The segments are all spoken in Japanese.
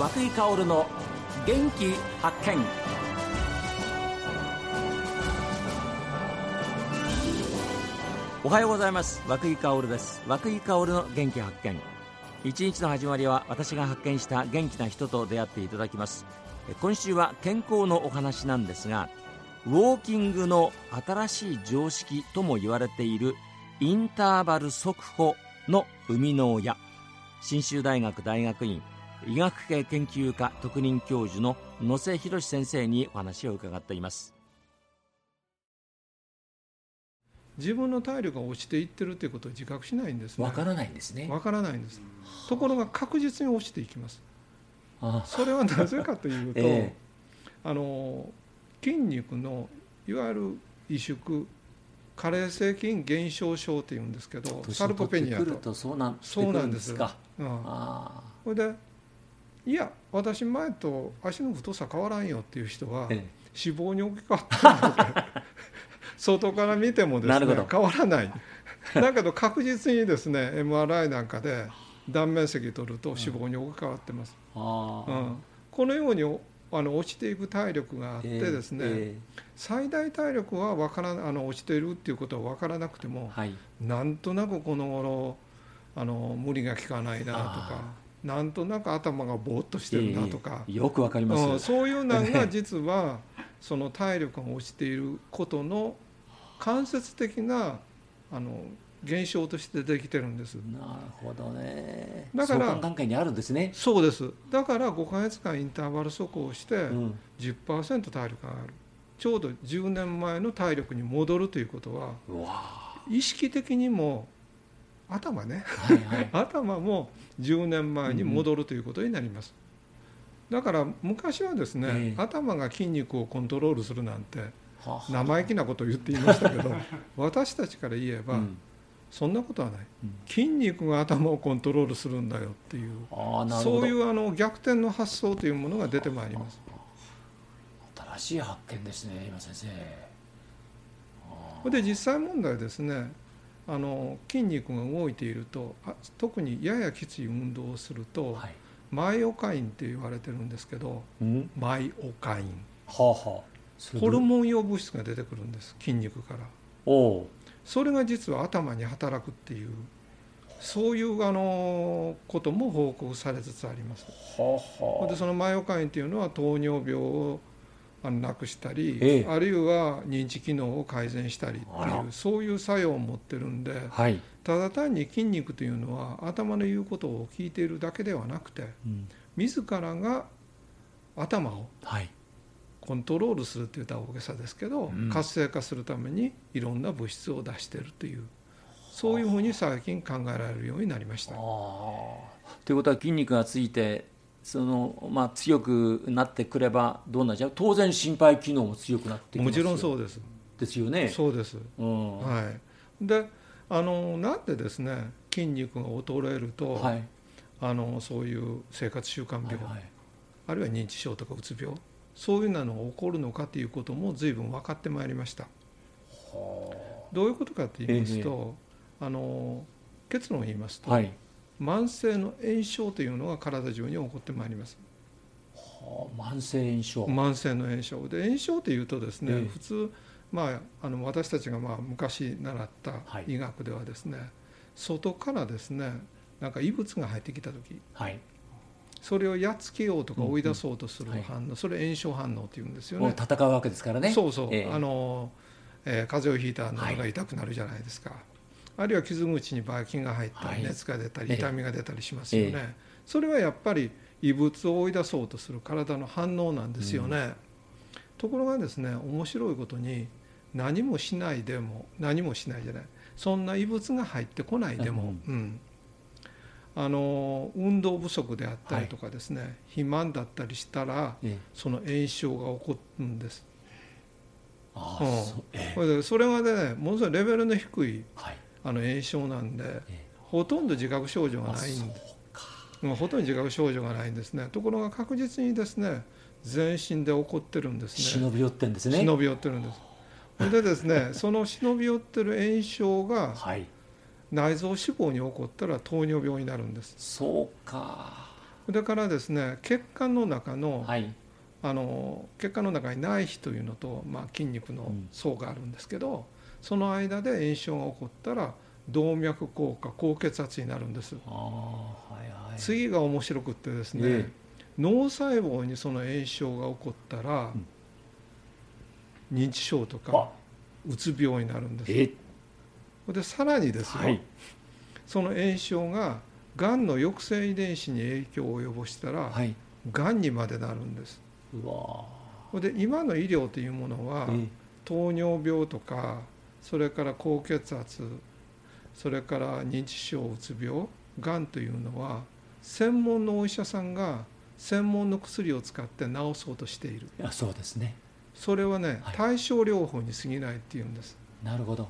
和久井薫の元気発見。おはようございます。和久井薫です。和久井薫の元気発見。一日の始まりは私が発見した元気な人と出会っていただきます。今週は健康のお話なんですがウォーキングの新しい常識とも言われているインターバル速歩の生みの親。信州大学大学院医学系研究科特任教授の野瀬博先生にお話を伺っています。自分の体力が落ちていってるということを自覚しないんですね。わからないんですね。わからないんです。ところが確実に落ちていきます。それはなぜかというと、えー、あの筋肉のいわゆる萎縮加齢性筋減少症っていうんですけどサルコペニアとそうなんですか、うん、それでいや私前と足の太さ変わらんよっていう人は、ええ、脂肪に置き換わってるので 外から見てもですね変わらない。だけど確実にですね MRI なんかで断面積取ると脂肪に置き換わってます、うん、このようにあの落ちていく体力があってですね、えーえ。ー、最大体力は分からあの落ちているっていうことは分からなくても、はい、なんとなくこの頃あの無理が効かないなとかなんとなく頭がぼーっとしてるなとか、えー、よくわかります、うん、そういうのが 実はその体力が落ちていることの間接的なあの現象としてできてるんです。なるほどね。だから関係にあるんですね。そうです。だから5か月間インターバル速歩をして10%体力が上がる、ちょうど10年前の体力に戻るということは意識的にも頭ね、はいはい、頭も10年前に戻るということになります、うん、だから昔はですね、えー、頭が筋肉をコントロールするなんて生意気なことを言っていましたけど 私たちから言えば、うん。そんなことはない、うん、筋肉が頭をコントロールするんだよっていうそういうあの逆転の発想というものが出てまいります。新しい発見ですね今先生。で実際問題ですねあの筋肉が動いていると特にややきつい運動をすると、はい、マイオカインって言われてるんですけど、うん、マイオカイン、はあはあ、ホルモン用物質が出てくるんです筋肉から。おそれが実は頭に働くっていうそういうあのことも報告されつつあります。ははでそのマイオカインっていうのは糖尿病をあのなくしたり、ええ、あるいは認知機能を改善したりっていうそういう作用を持ってるんで、はい、ただ単に筋肉というのは頭の言うことを聞いているだけではなくて、うん、自らが頭をコントロールするって言ったら大げさですけど、うん、活性化するためにいろんな物質を出してるというそういうふうに最近考えられるようになりました。ということは筋肉がついてその、まあ、強くなってくればどうなっちゃう？当然心肺機能も強くなってもちろんそうです。ですよね。そうです、うん、はい。であのなんでですね筋肉が衰えると、はい、あのそういう生活習慣病、はいはい、あるいは認知症とかうつ病そういうのが起こるのかということも随分分かってまいりました。どういうことかと言いますと、えー、あの結論を言いますと、はい、慢性の炎症というのが体中に起こってまいります。はあ、慢性炎症。慢性の炎症で炎症というとですね、えー、普通、まあ、あの私たちがまあ昔習った医学ではですね、はい、外からですねなんか異物が入ってきた時、はい、それをやっつけようとか追い出そうとする反応、うんうん。はい、それ炎症反応っていうんですよね。戦うわけですからね。そうそう、えー、あの、えー、風邪をひいた喉が痛くなるじゃないですか、はいあるいは傷口にばい菌が入ったり熱が出たり痛みが出たりしますよね、それはやっぱり異物を追い出そうとする体の反応なんですよね、うん、ところがですね面白いことに何もしないでも何もしないじゃない。そんな異物が入ってこないでも、うん、うん、あの運動不足であったりとかですね、はい、肥満だったりしたら、その炎症が起こるんです。あうん、そそれがねものすごいレベルの低い、はいあの炎症なんで、ほとんど自覚症状がないんでもうほとんど自覚症状がないんですね。ところが確実にですね全身で起こってるんですね。忍び寄ってるんですね。忍び寄ってるんです。でですね その忍び寄ってる炎症が、内臓脂肪に起こったら糖尿病になるんです。そうか。だからですね血管の中の,、はい、あの血管の中に内皮というのと、まあ、筋肉の層があるんですけど、うん、その間で炎症が起こったら動脈硬化高血圧になるんです、はいはい、次が面白くってですね、え脳細胞にその炎症が起こったら、うん、認知症とかうつ病になるんです、え。でさらにですよ、はい、その炎症ががんの抑制遺伝子に影響を及ぼしたら、はい、がんにまでなるんです。で今の医療というものは、え。糖尿病とかそれから高血圧それから認知症うつ病がんというのは専門のお医者さんが専門の薬を使って治そうとしている。いやそうですね。それはね、はい、対症療法に過ぎないっていうんです。なるほど。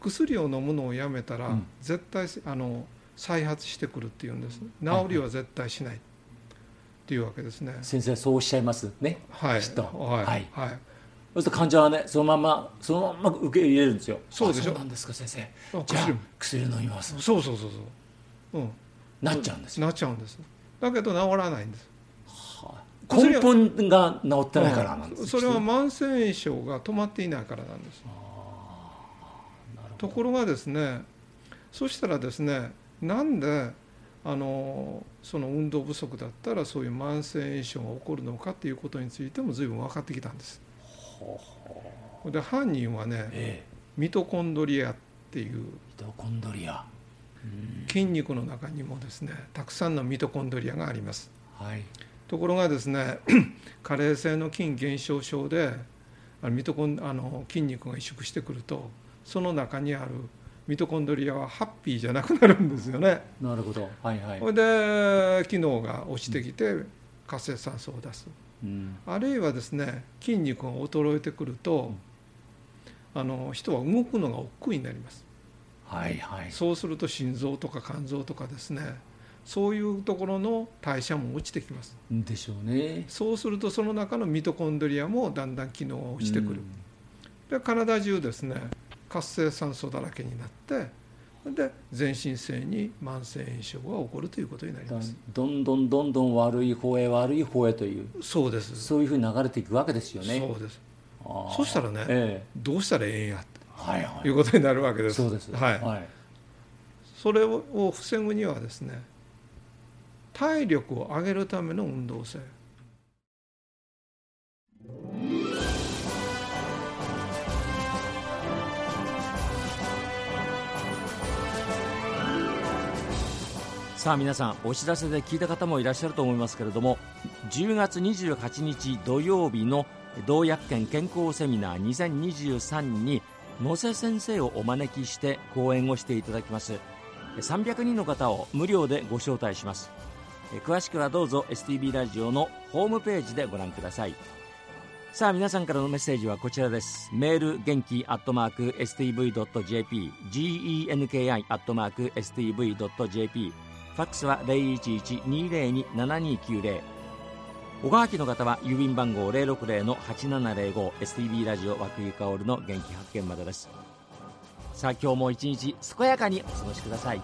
薬を飲むのをやめたら、うん、絶対あの再発してくるっていうんです。治りは絶対しない、っていうわけですね。先生そうおっしゃいますね。はい。はい、はい、はい、そうすると患者はねそのままそのまま受け入れるんですよ。そうでしょ？そうなんですか先生。じゃあ薬飲みます。そうそうそうそう。うん。なっちゃうんですなっちゃうんです。だけど治らないんです、はあ、根本が治ってないからなんです、うん、それは慢性炎症が止まっていないからなんです。ところがですねそしたらですねなんであのその運動不足だったらそういう慢性炎症が起こるのかっていうことについても随分分かってきたんです。で犯人はね、ええ、ミトコンドリアっていう。ミトコンドリア。筋肉の中にもですねたくさんのミトコンドリアがあります。はい、ところがですね 加齢性の筋減少症でミトコンあの筋肉が萎縮してくるとその中にあるミトコンドリアはハッピーじゃなくなるんですよね。なるほど、はいはい、それで機能が落ちてきて活性酸素を出す、うん、あるいはですね筋肉が衰えてくると、うん、あの人は動くのが億劫になります。はいはい、そうすると心臓とか肝臓とかですねそういうところの代謝も落ちてきます。でしょうね。そうするとその中のミトコンドリアもだんだん機能が落ちてくる。うん、で体中ですね活性酸素だらけになってで全身性に慢性炎症が起こるということになります。どんどんどんどん悪い方へ悪い方へというそうです。そういうふうに流れていくわけですよね。そうです。そしたらね、ええ、どうしたらええんやって、はいはい、いうことになるわけです。そうです、はい、はい、それを防ぐにはですね体力を上げるための運動性さあ皆さんお知らせで聞いた方もいらっしゃると思いますけれども10月28日土曜日の同薬研健康セミナー2023に野瀬先生をお招きして講演をしていただきます。300人の方を無料でご招待します。詳しくはどうぞ STB ラジオのホームページでご覧ください。さあ皆さんからのメッセージはこちらです。メール元気アットマーク STV.jp genki アットマーク STV.jp ファックスは011-202-7290おはきの方は郵便番号 060-8705STB ラジオ和久井薫の元気発見までです。さあ今日も一日健やかにお過ごしください。